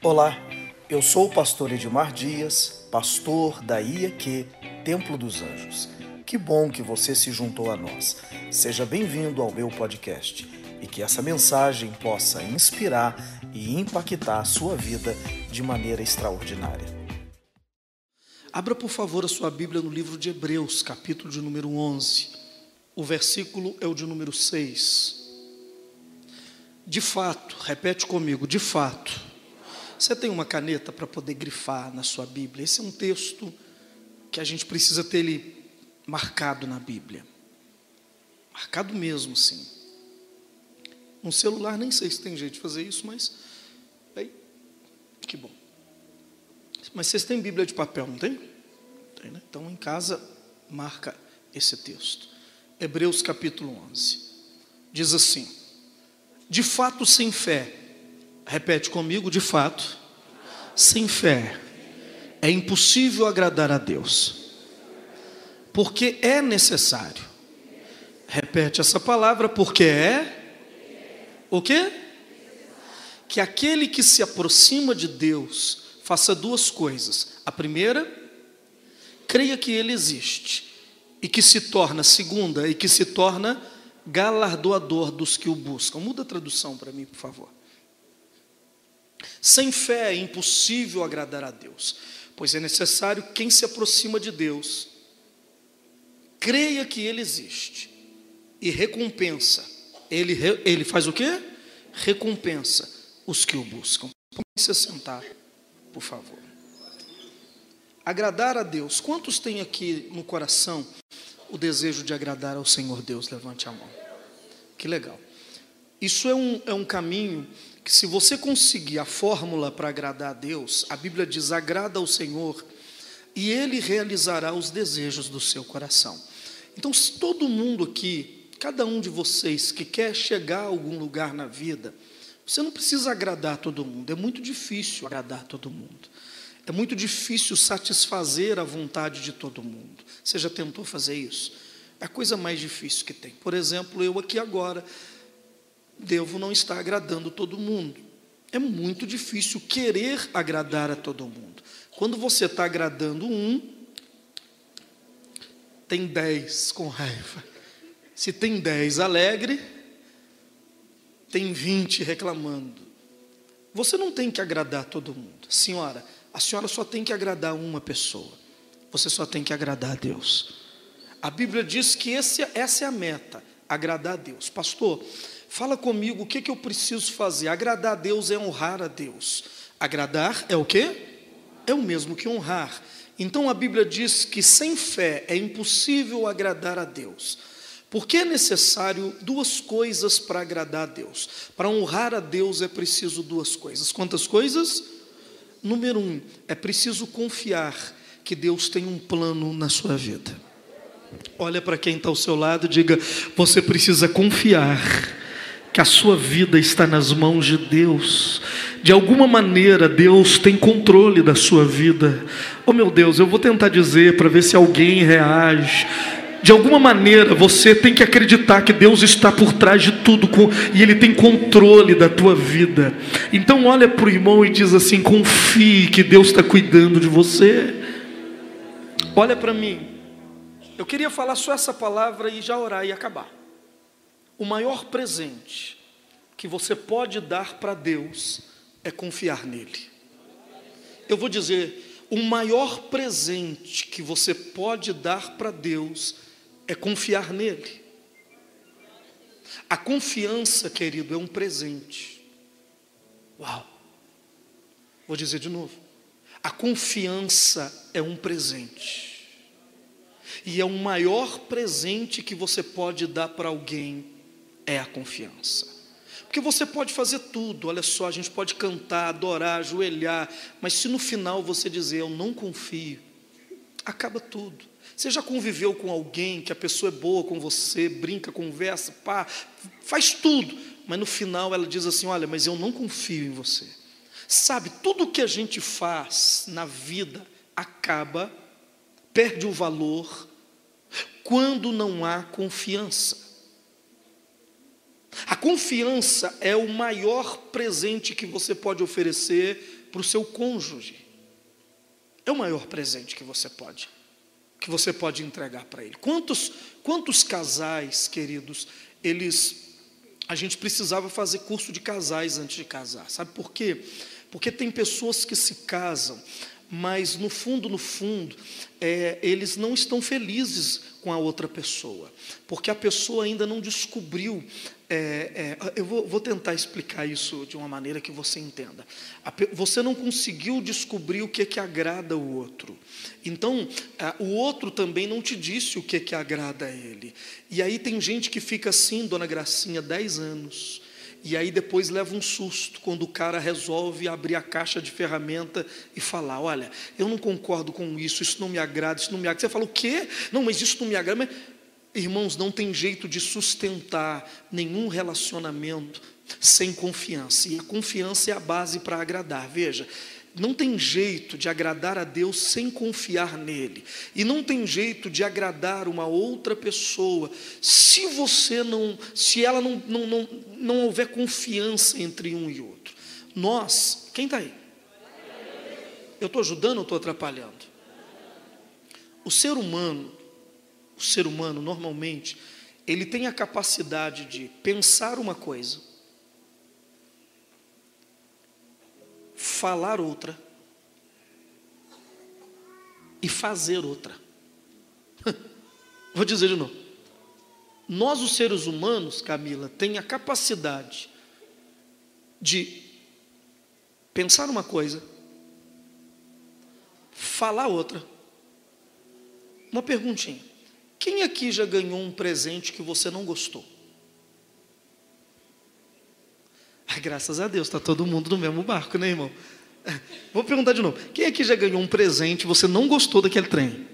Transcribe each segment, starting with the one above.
Olá, eu sou o pastor Edmar Dias, pastor da IEQ Templo dos Anjos. Que bom que você se juntou a nós. Seja bem-vindo ao meu podcast e que essa mensagem possa inspirar e impactar a sua vida de maneira extraordinária. Abra, por favor, a sua Bíblia no livro de Hebreus, capítulo de número 11. O versículo é o de número 6. De fato, repete comigo, de fato você tem uma caneta para poder grifar na sua Bíblia? Esse é um texto que a gente precisa ter ele marcado na Bíblia. Marcado mesmo, sim. Um celular, nem sei se tem jeito de fazer isso, mas. Aí, que bom. Mas vocês têm Bíblia de papel, não tem? Tem, né? Então, em casa, marca esse texto. Hebreus capítulo 11. Diz assim: De fato, sem fé Repete comigo, de fato, sem fé é impossível agradar a Deus. Porque é necessário. Repete essa palavra, porque é o quê? Que aquele que se aproxima de Deus faça duas coisas. A primeira, creia que ele existe e que se torna segunda e que se torna galardoador dos que o buscam. Muda a tradução para mim, por favor. Sem fé é impossível agradar a Deus, pois é necessário quem se aproxima de Deus creia que Ele existe e recompensa. Ele, ele faz o quê? Recompensa os que o buscam. Pode se sentar, por favor. Agradar a Deus. Quantos tem aqui no coração o desejo de agradar ao Senhor Deus? Levante a mão. Que legal. Isso é um, é um caminho que se você conseguir a fórmula para agradar a Deus, a Bíblia diz: agrada ao Senhor e Ele realizará os desejos do seu coração. Então, se todo mundo aqui, cada um de vocês que quer chegar a algum lugar na vida, você não precisa agradar todo mundo, é muito difícil agradar todo mundo. É muito difícil satisfazer a vontade de todo mundo. Você já tentou fazer isso? É a coisa mais difícil que tem. Por exemplo, eu aqui agora, devo não estar agradando todo mundo. É muito difícil querer agradar a todo mundo. Quando você está agradando um, tem dez com raiva. Se tem dez alegre, tem vinte reclamando. Você não tem que agradar todo mundo. Senhora, a senhora só tem que agradar uma pessoa. Você só tem que agradar a Deus. A Bíblia diz que esse, essa é a meta, agradar a Deus. Pastor, Fala comigo o que, que eu preciso fazer. Agradar a Deus é honrar a Deus. Agradar é o quê? É o mesmo que honrar. Então a Bíblia diz que sem fé é impossível agradar a Deus. Porque é necessário duas coisas para agradar a Deus. Para honrar a Deus é preciso duas coisas. Quantas coisas? Número um, é preciso confiar que Deus tem um plano na sua vida. Olha para quem está ao seu lado e diga: você precisa confiar que a sua vida está nas mãos de Deus. De alguma maneira, Deus tem controle da sua vida. Oh meu Deus, eu vou tentar dizer para ver se alguém reage. De alguma maneira você tem que acreditar que Deus está por trás de tudo e Ele tem controle da tua vida. Então olha para o irmão e diz assim: confie que Deus está cuidando de você. Olha para mim. Eu queria falar só essa palavra e já orar e acabar. O maior presente que você pode dar para Deus é confiar nele. Eu vou dizer, o maior presente que você pode dar para Deus é confiar nele. A confiança, querido, é um presente. Uau! Vou dizer de novo. A confiança é um presente. E é o maior presente que você pode dar para alguém é a confiança. Porque você pode fazer tudo, olha só, a gente pode cantar, adorar, ajoelhar, mas se no final você dizer eu não confio, acaba tudo. Você já conviveu com alguém que a pessoa é boa com você, brinca, conversa, pá, faz tudo, mas no final ela diz assim: Olha, mas eu não confio em você. Sabe, tudo que a gente faz na vida acaba, perde o valor, quando não há confiança. Confiança é o maior presente que você pode oferecer para o seu cônjuge. É o maior presente que você pode, que você pode entregar para ele. Quantos, quantos casais, queridos, eles a gente precisava fazer curso de casais antes de casar. Sabe por quê? Porque tem pessoas que se casam, mas no fundo, no fundo, é, eles não estão felizes com a outra pessoa, porque a pessoa ainda não descobriu. É, é, eu vou, vou, tentar explicar isso de uma maneira que você entenda. Você não conseguiu descobrir o que que agrada o outro, então o outro também não te disse o que que agrada a ele. E aí tem gente que fica assim, Dona Gracinha, 10 anos e aí depois leva um susto quando o cara resolve abrir a caixa de ferramenta e falar: Olha, eu não concordo com isso, isso não me agrada, isso não me agrada. Você fala: O quê? Não, mas isso não me agrada. Mas, irmãos, não tem jeito de sustentar nenhum relacionamento sem confiança. E a confiança é a base para agradar. Veja, não tem jeito de agradar a Deus sem confiar nele. E não tem jeito de agradar uma outra pessoa se você não, se ela não, não, não, não houver confiança entre um e outro. Nós, quem está aí? Eu estou ajudando ou estou atrapalhando? O ser humano, o ser humano normalmente, ele tem a capacidade de pensar uma coisa, falar outra e fazer outra. Vou dizer de novo. Nós, os seres humanos, Camila, tem a capacidade de pensar uma coisa, falar outra. Uma perguntinha. Quem aqui já ganhou um presente que você não gostou? Graças a Deus, está todo mundo no mesmo barco, né, irmão? Vou perguntar de novo. Quem aqui já ganhou um presente e você não gostou daquele trem?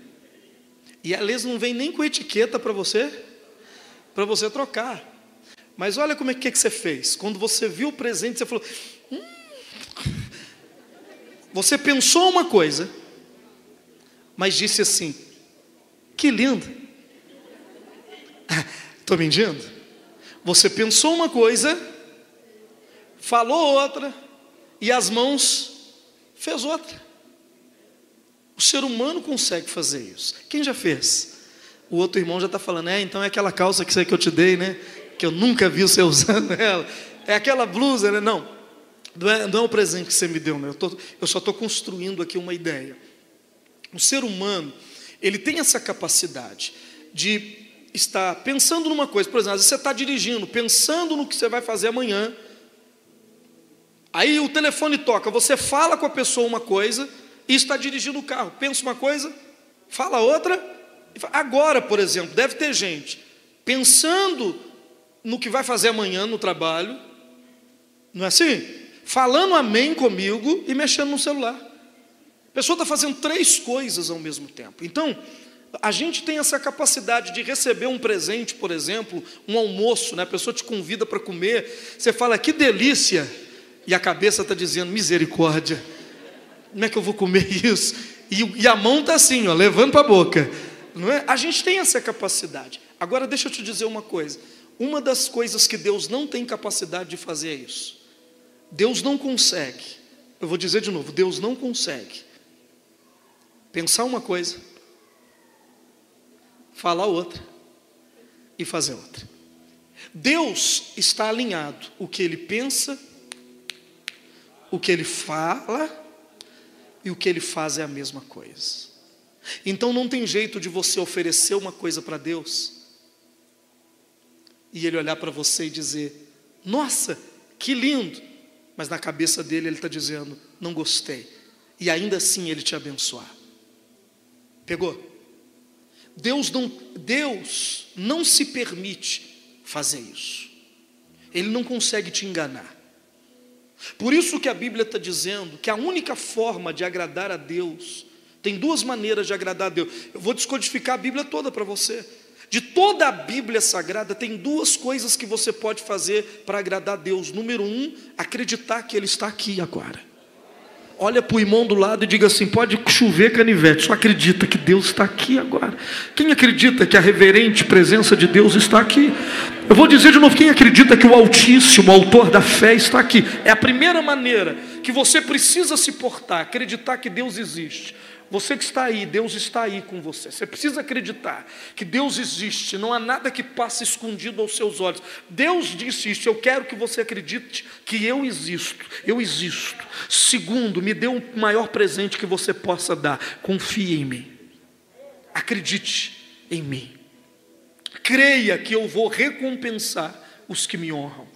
E a Liz não vem nem com etiqueta para você, para você trocar. Mas olha como é que, que você fez. Quando você viu o presente, você falou. Hum. Você pensou uma coisa, mas disse assim: que lindo. Estou mentindo? Você pensou uma coisa falou outra, e as mãos fez outra. O ser humano consegue fazer isso. Quem já fez? O outro irmão já está falando, é, então é aquela calça que eu te dei, né? Que eu nunca vi você usando ela. É aquela blusa, né? Não. Não é, não é o presente que você me deu, né? eu, tô, eu só estou construindo aqui uma ideia. O ser humano, ele tem essa capacidade de estar pensando numa coisa. Por exemplo, às vezes você está dirigindo, pensando no que você vai fazer amanhã, Aí o telefone toca, você fala com a pessoa uma coisa e está dirigindo o carro. Pensa uma coisa, fala outra. Agora, por exemplo, deve ter gente pensando no que vai fazer amanhã no trabalho, não é assim? Falando amém comigo e mexendo no celular. A pessoa está fazendo três coisas ao mesmo tempo. Então, a gente tem essa capacidade de receber um presente, por exemplo, um almoço, né? a pessoa te convida para comer, você fala, que delícia e a cabeça está dizendo: misericórdia, como é que eu vou comer isso? E, e a mão está assim, ó, levando para a boca. Não é? A gente tem essa capacidade. Agora, deixa eu te dizer uma coisa: uma das coisas que Deus não tem capacidade de fazer é isso. Deus não consegue, eu vou dizer de novo: Deus não consegue pensar uma coisa, falar outra e fazer outra. Deus está alinhado o que ele pensa o que ele fala e o que ele faz é a mesma coisa. Então não tem jeito de você oferecer uma coisa para Deus e ele olhar para você e dizer: Nossa, que lindo! Mas na cabeça dele ele está dizendo: Não gostei. E ainda assim ele te abençoar. Pegou? Deus não, Deus não se permite fazer isso. Ele não consegue te enganar. Por isso que a Bíblia está dizendo que a única forma de agradar a Deus, tem duas maneiras de agradar a Deus. Eu vou descodificar a Bíblia toda para você. De toda a Bíblia sagrada, tem duas coisas que você pode fazer para agradar a Deus. Número um, acreditar que Ele está aqui agora. Olha para o irmão do lado e diga assim: pode chover canivete, só acredita que Deus está aqui agora. Quem acredita que a reverente presença de Deus está aqui? Eu vou dizer de novo: quem acredita que o Altíssimo, o Autor da fé, está aqui? É a primeira maneira que você precisa se portar, acreditar que Deus existe. Você que está aí, Deus está aí com você. Você precisa acreditar que Deus existe, não há nada que passe escondido aos seus olhos. Deus disse isso, eu quero que você acredite que eu existo, eu existo. Segundo, me dê o maior presente que você possa dar, confie em mim. Acredite em mim. Creia que eu vou recompensar os que me honram.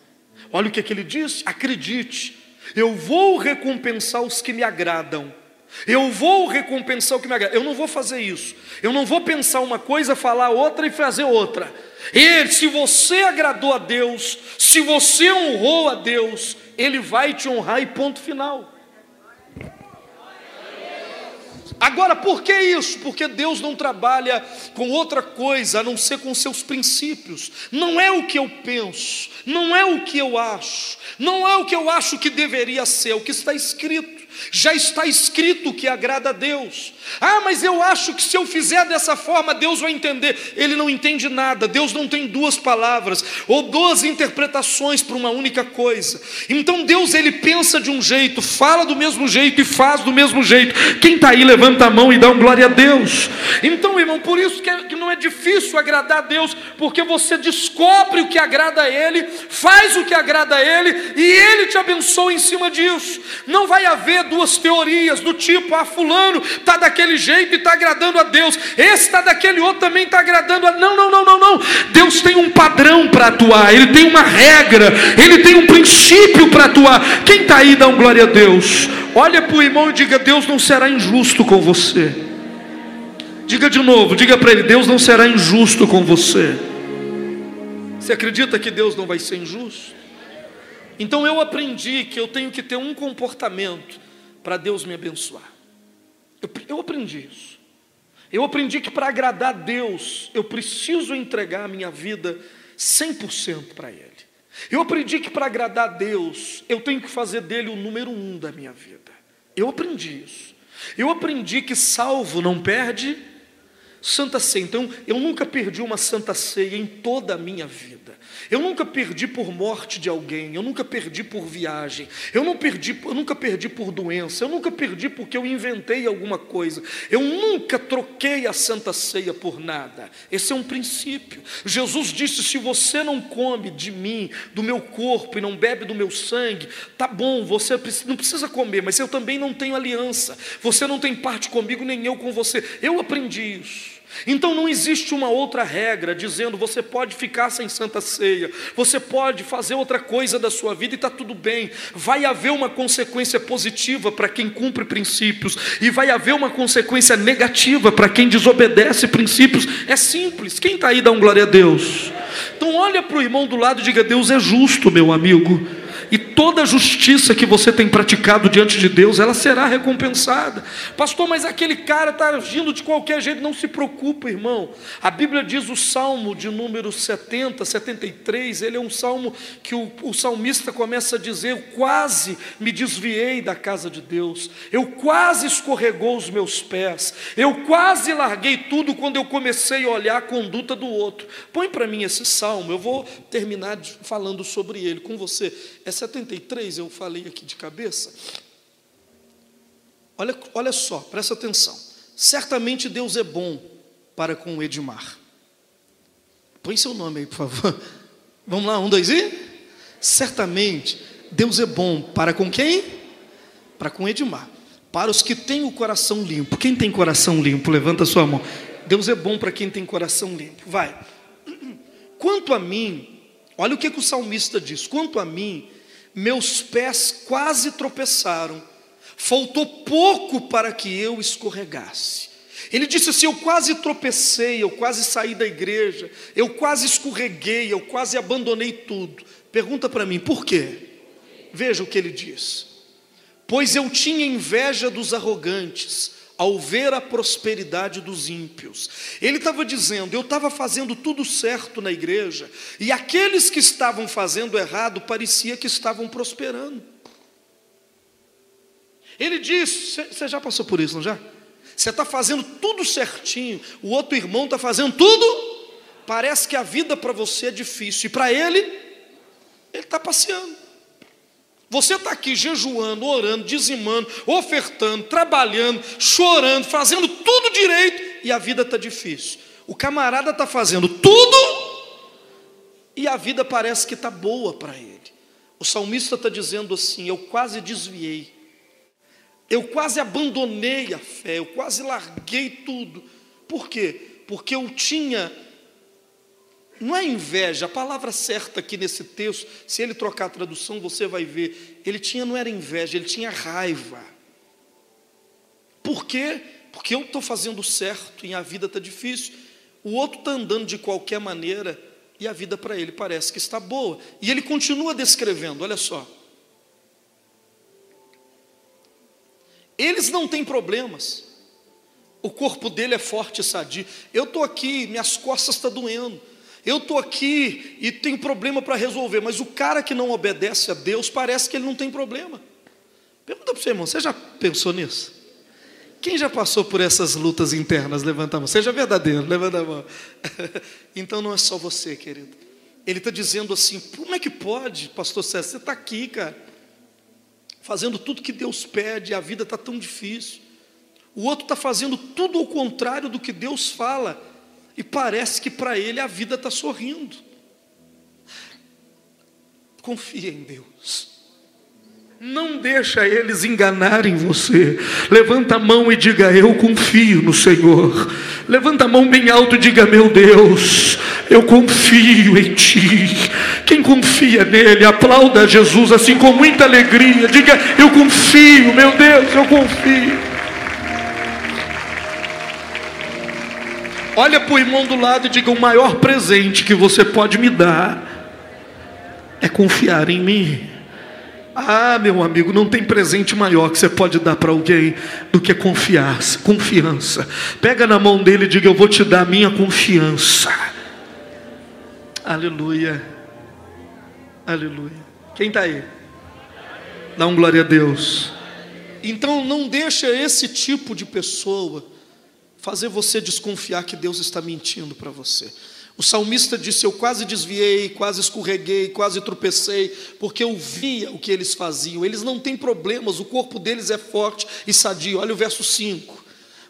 Olha o que, é que ele diz: acredite, eu vou recompensar os que me agradam. Eu vou recompensar o que me agrada. Eu não vou fazer isso. Eu não vou pensar uma coisa, falar outra e fazer outra. E se você agradou a Deus, se você honrou a Deus, Ele vai te honrar e ponto final. Agora, por que isso? Porque Deus não trabalha com outra coisa a não ser com seus princípios. Não é o que eu penso, não é o que eu acho, não é o que eu acho que deveria ser, é o que está escrito já está escrito que agrada a Deus. Ah, mas eu acho que se eu fizer dessa forma, Deus vai entender. Ele não entende nada. Deus não tem duas palavras ou duas interpretações para uma única coisa. Então Deus ele pensa de um jeito, fala do mesmo jeito e faz do mesmo jeito. Quem está aí levanta a mão e dá um glória a Deus. Então, irmão, por isso que, é, que não é difícil agradar a Deus, porque você descobre o que agrada a Ele, faz o que agrada a Ele e Ele te abençoa em cima disso. Não vai haver duas teorias do tipo, ah, fulano está daquele jeito e está agradando a Deus, esse está daquele outro também está agradando a. Não, não, não, não, não. Deus tem um padrão para atuar, Ele tem uma regra, Ele tem um princípio para atuar. Quem está aí, dá um glória a Deus. Olha para o irmão e diga: Deus não será injusto com você. Diga de novo, diga para ele: Deus não será injusto com você. Você acredita que Deus não vai ser injusto? Então eu aprendi que eu tenho que ter um comportamento para Deus me abençoar. Eu, eu aprendi isso. Eu aprendi que para agradar Deus, eu preciso entregar a minha vida 100% para Ele. Eu aprendi que para agradar Deus, eu tenho que fazer dele o número um da minha vida. Eu aprendi isso. Eu aprendi que salvo não perde Santa Ceia. Então, eu nunca perdi uma Santa Ceia em toda a minha vida. Eu nunca perdi por morte de alguém, eu nunca perdi por viagem, eu, não perdi, eu nunca perdi por doença, eu nunca perdi porque eu inventei alguma coisa, eu nunca troquei a Santa Ceia por nada. Esse é um princípio. Jesus disse: se você não come de mim, do meu corpo e não bebe do meu sangue, tá bom, você não precisa comer, mas eu também não tenho aliança, você não tem parte comigo, nem eu com você. Eu aprendi isso. Então não existe uma outra regra dizendo você pode ficar sem santa ceia, você pode fazer outra coisa da sua vida e está tudo bem. Vai haver uma consequência positiva para quem cumpre princípios, e vai haver uma consequência negativa para quem desobedece princípios. É simples. Quem está aí dá um glória a Deus. Então olha para o irmão do lado e diga: Deus é justo, meu amigo e toda justiça que você tem praticado diante de Deus, ela será recompensada. Pastor, mas aquele cara está agindo de qualquer jeito, não se preocupa, irmão. A Bíblia diz o salmo de número 70, 73, ele é um salmo que o, o salmista começa a dizer: Eu quase me desviei da casa de Deus, eu quase escorregou os meus pés, eu quase larguei tudo quando eu comecei a olhar a conduta do outro. Põe para mim esse salmo, eu vou terminar falando sobre ele com você. É 73, eu falei aqui de cabeça. Olha, olha só, presta atenção. Certamente Deus é bom para com o Edmar. Põe seu nome aí, por favor. Vamos lá, um, dois e? Certamente Deus é bom para com quem? Para com Edmar. Para os que têm o coração limpo. Quem tem coração limpo? Levanta a sua mão. Deus é bom para quem tem coração limpo. Vai. Quanto a mim, olha o que, que o salmista diz: quanto a mim, meus pés quase tropeçaram, faltou pouco para que eu escorregasse. Ele disse assim: Eu quase tropecei, eu quase saí da igreja, eu quase escorreguei, eu quase abandonei tudo. Pergunta para mim, por quê? Veja o que ele diz: Pois eu tinha inveja dos arrogantes, ao ver a prosperidade dos ímpios. Ele estava dizendo: eu estava fazendo tudo certo na igreja, e aqueles que estavam fazendo errado parecia que estavam prosperando. Ele diz: você já passou por isso, não já? Você está fazendo tudo certinho, o outro irmão está fazendo tudo. Parece que a vida para você é difícil, e para ele, ele está passeando. Você está aqui jejuando, orando, dizimando, ofertando, trabalhando, chorando, fazendo tudo direito, e a vida está difícil. O camarada está fazendo tudo, e a vida parece que está boa para ele. O salmista está dizendo assim: Eu quase desviei, eu quase abandonei a fé, eu quase larguei tudo. Por quê? Porque eu tinha, não é inveja, a palavra certa aqui nesse texto, se ele trocar a tradução, você vai ver, ele tinha, não era inveja, ele tinha raiva. Por quê? Porque eu estou fazendo certo e a vida está difícil, o outro está andando de qualquer maneira e a vida para ele parece que está boa. E ele continua descrevendo, olha só. Eles não têm problemas. O corpo dele é forte e sadio. Eu estou aqui, minhas costas estão tá doendo. Eu estou aqui e tenho problema para resolver. Mas o cara que não obedece a Deus, parece que ele não tem problema. Pergunta para o seu irmão, você já pensou nisso? Quem já passou por essas lutas internas? Levanta a mão. Seja verdadeiro, levanta a mão. então não é só você, querido. Ele está dizendo assim: como é que pode, pastor César? Você está aqui, cara fazendo tudo que Deus pede, a vida está tão difícil. O outro está fazendo tudo ao contrário do que Deus fala, e parece que para ele a vida está sorrindo. Confia em Deus. Não deixa eles enganarem você. Levanta a mão e diga: Eu confio no Senhor. Levanta a mão bem alto e diga: Meu Deus, eu confio em Ti. Quem confia nele, aplauda Jesus assim com muita alegria. Diga: Eu confio, meu Deus, eu confio. Olha para o irmão do lado e diga: O maior presente que você pode me dar é confiar em mim. Ah, meu amigo, não tem presente maior que você pode dar para alguém do que confiar, confiança. Pega na mão dele e diga: Eu vou te dar a minha confiança. Aleluia. Aleluia. Quem está aí? Dá um glória a Deus. Então não deixa esse tipo de pessoa fazer você desconfiar que Deus está mentindo para você. O salmista disse: Eu quase desviei, quase escorreguei, quase tropecei, porque eu via o que eles faziam. Eles não têm problemas, o corpo deles é forte e sadio. Olha o verso 5.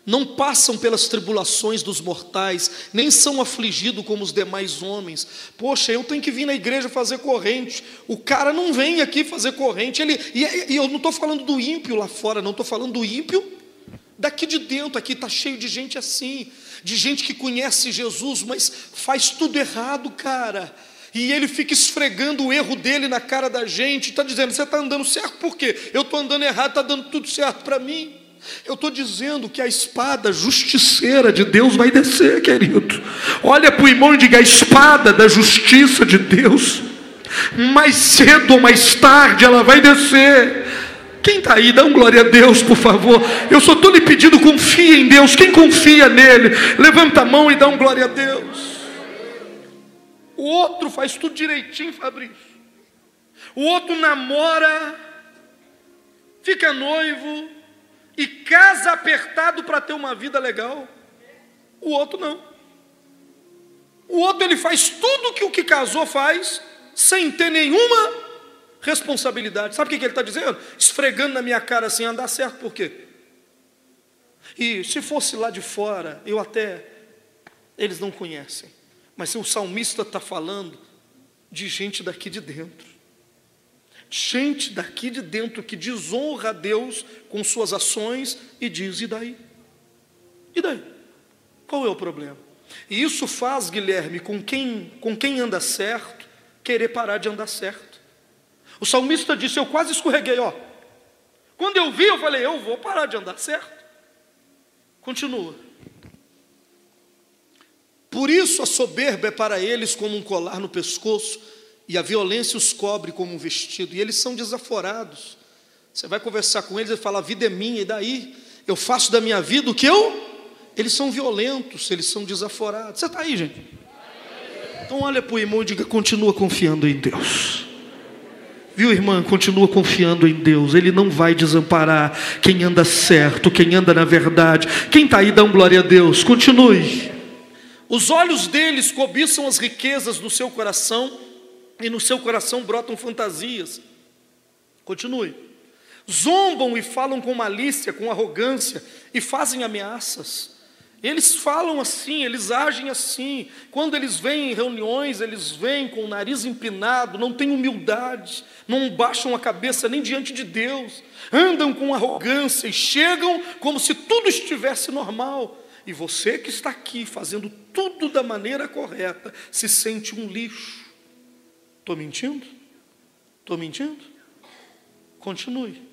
Não passam pelas tribulações dos mortais, nem são afligidos como os demais homens. Poxa, eu tenho que vir na igreja fazer corrente. O cara não vem aqui fazer corrente. Ele, e, e eu não estou falando do ímpio lá fora, não estou falando do ímpio daqui de dentro. Aqui está cheio de gente assim de gente que conhece Jesus, mas faz tudo errado, cara. E ele fica esfregando o erro dele na cara da gente, está dizendo: você está andando certo, por quê? Eu estou andando errado, está dando tudo certo para mim. Eu estou dizendo que a espada justiceira de Deus vai descer, querido. Olha para o irmão e diga: a espada da justiça de Deus, mais cedo ou mais tarde ela vai descer. Quem está aí, dá um glória a Deus, por favor. Eu só estou lhe pedindo, confia em Deus. Quem confia nele, levanta a mão e dá um glória a Deus. O outro faz tudo direitinho, Fabrício. O outro namora, fica noivo e casa apertado para ter uma vida legal. O outro não. O outro ele faz tudo que o que casou faz, sem ter nenhuma responsabilidade. Sabe o que ele está dizendo? Esfregando na minha cara assim, andar certo por quê? E se fosse lá de fora, eu até. Eles não conhecem. Mas o salmista está falando de gente daqui de dentro. Gente daqui de dentro que desonra a Deus com suas ações e diz: e daí? E daí? Qual é o problema? E isso faz, Guilherme, com quem, com quem anda certo, querer parar de andar certo. O salmista disse: Eu quase escorreguei, ó. Quando eu vi, eu falei: Eu vou parar de andar certo. Continua. Por isso a soberba é para eles como um colar no pescoço, e a violência os cobre como um vestido, e eles são desaforados. Você vai conversar com eles e fala: A vida é minha, e daí? Eu faço da minha vida o que eu? Eles são violentos, eles são desaforados. Você está aí, gente? Então olha para o irmão e diga: continua confiando em Deus. Viu, irmã? Continua confiando em Deus. Ele não vai desamparar quem anda certo, quem anda na verdade. Quem está aí, dá um glória a Deus. Continue. Os olhos deles cobiçam as riquezas do seu coração, e no seu coração brotam fantasias. Continue. Zombam e falam com malícia, com arrogância, e fazem ameaças. Eles falam assim, eles agem assim. Quando eles vêm em reuniões, eles vêm com o nariz empinado, não têm humildade, não baixam a cabeça nem diante de Deus, andam com arrogância e chegam como se tudo estivesse normal. E você que está aqui fazendo tudo da maneira correta, se sente um lixo. Estou mentindo? Estou mentindo? Continue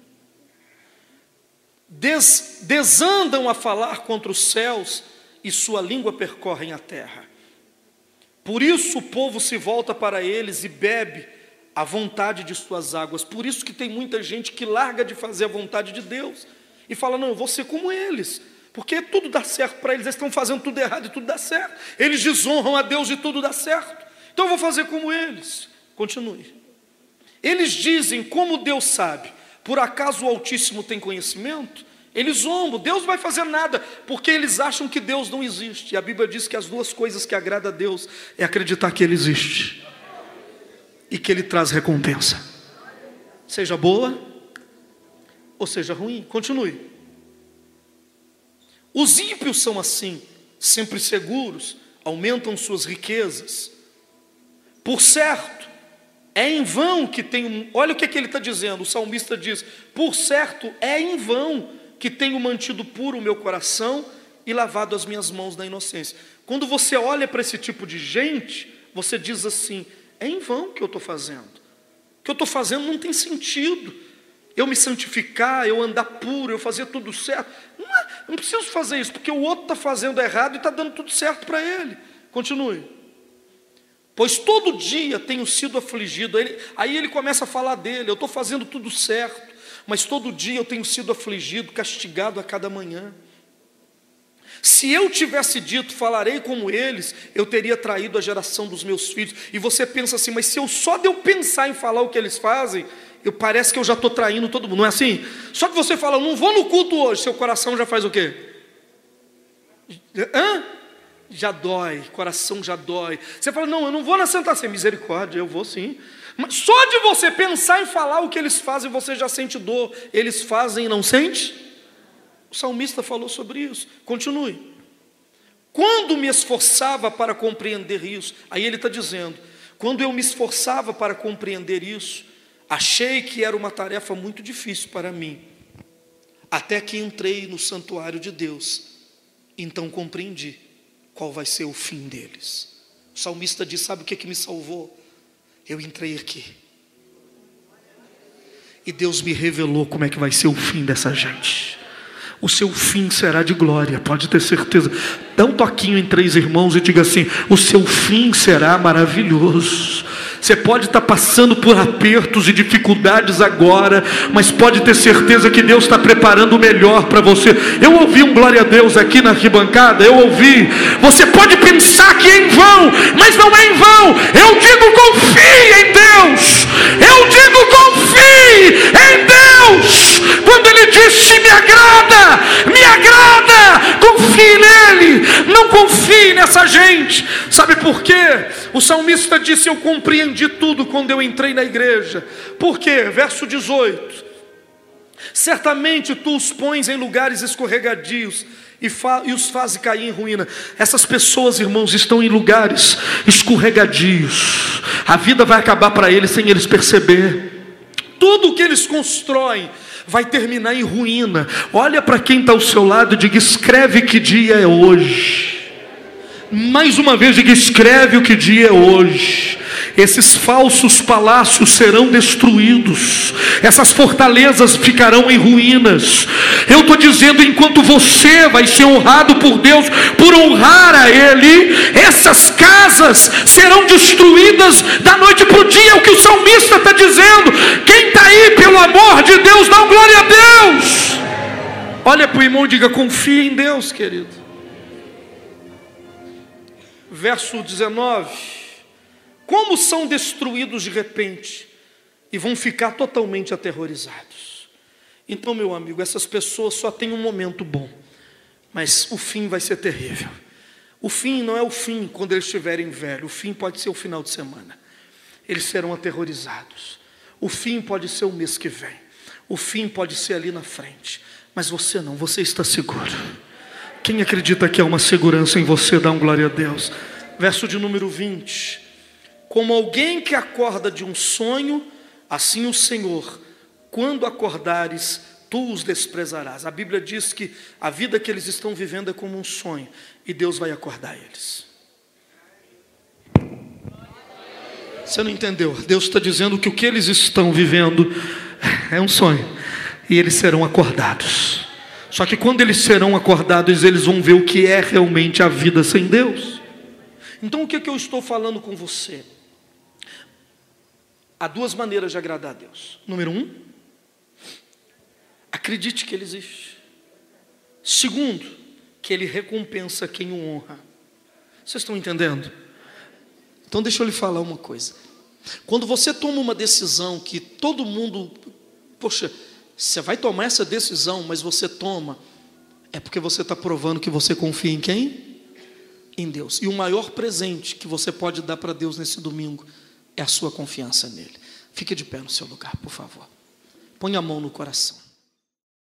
des, desandam a falar contra os céus e sua língua percorrem a terra. Por isso o povo se volta para eles e bebe a vontade de suas águas. Por isso que tem muita gente que larga de fazer a vontade de Deus e fala: "Não, eu vou ser como eles". Porque tudo dá certo para eles, eles estão fazendo tudo errado e tudo dá certo. Eles desonram a Deus e tudo dá certo. Então eu vou fazer como eles. Continue. Eles dizem, como Deus sabe, por acaso o Altíssimo tem conhecimento? Eles zombam, Deus não vai fazer nada, porque eles acham que Deus não existe. E a Bíblia diz que as duas coisas que agradam a Deus é acreditar que Ele existe e que Ele traz recompensa, seja boa ou seja ruim. Continue. Os ímpios são assim, sempre seguros, aumentam suas riquezas. Por certo, é em vão que tenho. Olha o que, é que ele está dizendo. O salmista diz: Por certo, é em vão que tenho mantido puro o meu coração e lavado as minhas mãos na inocência. Quando você olha para esse tipo de gente, você diz assim: É em vão que eu estou fazendo. O que eu estou fazendo não tem sentido. Eu me santificar, eu andar puro, eu fazer tudo certo. Não, é, não preciso fazer isso, porque o outro está fazendo errado e está dando tudo certo para ele. Continue pois todo dia tenho sido afligido. Ele, aí ele começa a falar dele: eu estou fazendo tudo certo, mas todo dia eu tenho sido afligido, castigado a cada manhã. Se eu tivesse dito, falarei como eles, eu teria traído a geração dos meus filhos. E você pensa assim, mas se eu só de eu pensar em falar o que eles fazem, eu parece que eu já estou traindo todo mundo. Não é assim? Só que você fala, não vou no culto hoje, seu coração já faz o quê? Hã? Já dói, coração já dói. Você fala, não, eu não vou na Santa Ceia. Misericórdia, eu vou sim. Mas só de você pensar em falar o que eles fazem, você já sente dor. Eles fazem e não sente? O salmista falou sobre isso. Continue. Quando me esforçava para compreender isso, aí ele está dizendo: quando eu me esforçava para compreender isso, achei que era uma tarefa muito difícil para mim. Até que entrei no santuário de Deus, então compreendi qual vai ser o fim deles. O salmista diz: Sabe o que, é que me salvou? Eu entrei aqui. E Deus me revelou como é que vai ser o fim dessa gente. O seu fim será de glória, pode ter certeza. Dá um toquinho em três irmãos e diga assim: O seu fim será maravilhoso. Você pode estar passando por apertos e dificuldades agora, mas pode ter certeza que Deus está preparando o melhor para você. Eu ouvi um glória a Deus aqui na arquibancada, eu ouvi. Você pode pensar que é em vão, mas não é em vão. Eu digo confie em Deus. Eu digo confie em Deus. Quando Ele disse me agrada, me agrada, confie nele. Não confie nessa gente. Sabe por quê? O salmista disse: Eu compreendi tudo quando eu entrei na igreja. Por quê? Verso 18: Certamente tu os pões em lugares escorregadios e, e os fazes cair em ruína. Essas pessoas, irmãos, estão em lugares escorregadios. A vida vai acabar para eles sem eles perceber. Tudo que eles constroem vai terminar em ruína. Olha para quem está ao seu lado e diga: escreve que dia é hoje. Mais uma vez, diga: escreve o que dia é hoje. Esses falsos palácios serão destruídos, essas fortalezas ficarão em ruínas. Eu estou dizendo, enquanto você vai ser honrado por Deus, por honrar a Ele, essas casas serão destruídas da noite para o dia. É o que o salmista está dizendo. Quem está aí, pelo amor de Deus, dá glória a Deus. Olha para o irmão e diga: confia em Deus, querido verso 19: Como são destruídos de repente, e vão ficar totalmente aterrorizados. Então, meu amigo, essas pessoas só têm um momento bom, mas o fim vai ser terrível. O fim não é o fim quando eles estiverem velhos, o fim pode ser o final de semana. Eles serão aterrorizados. O fim pode ser o mês que vem. O fim pode ser ali na frente. Mas você não, você está seguro. Quem acredita que há uma segurança em você, dá um glória a Deus. Verso de número 20. Como alguém que acorda de um sonho, assim o Senhor, quando acordares, tu os desprezarás. A Bíblia diz que a vida que eles estão vivendo é como um sonho, e Deus vai acordar eles. Você não entendeu? Deus está dizendo que o que eles estão vivendo é um sonho, e eles serão acordados. Só que quando eles serão acordados, eles vão ver o que é realmente a vida sem Deus. Então o que, é que eu estou falando com você? Há duas maneiras de agradar a Deus. Número um, acredite que Ele existe. Segundo, que Ele recompensa quem o honra. Vocês estão entendendo? Então deixa eu lhe falar uma coisa. Quando você toma uma decisão que todo mundo, poxa, você vai tomar essa decisão, mas você toma, é porque você está provando que você confia em quem? Em Deus. E o maior presente que você pode dar para Deus nesse domingo é a sua confiança nele. Fique de pé no seu lugar, por favor. Põe a mão no coração.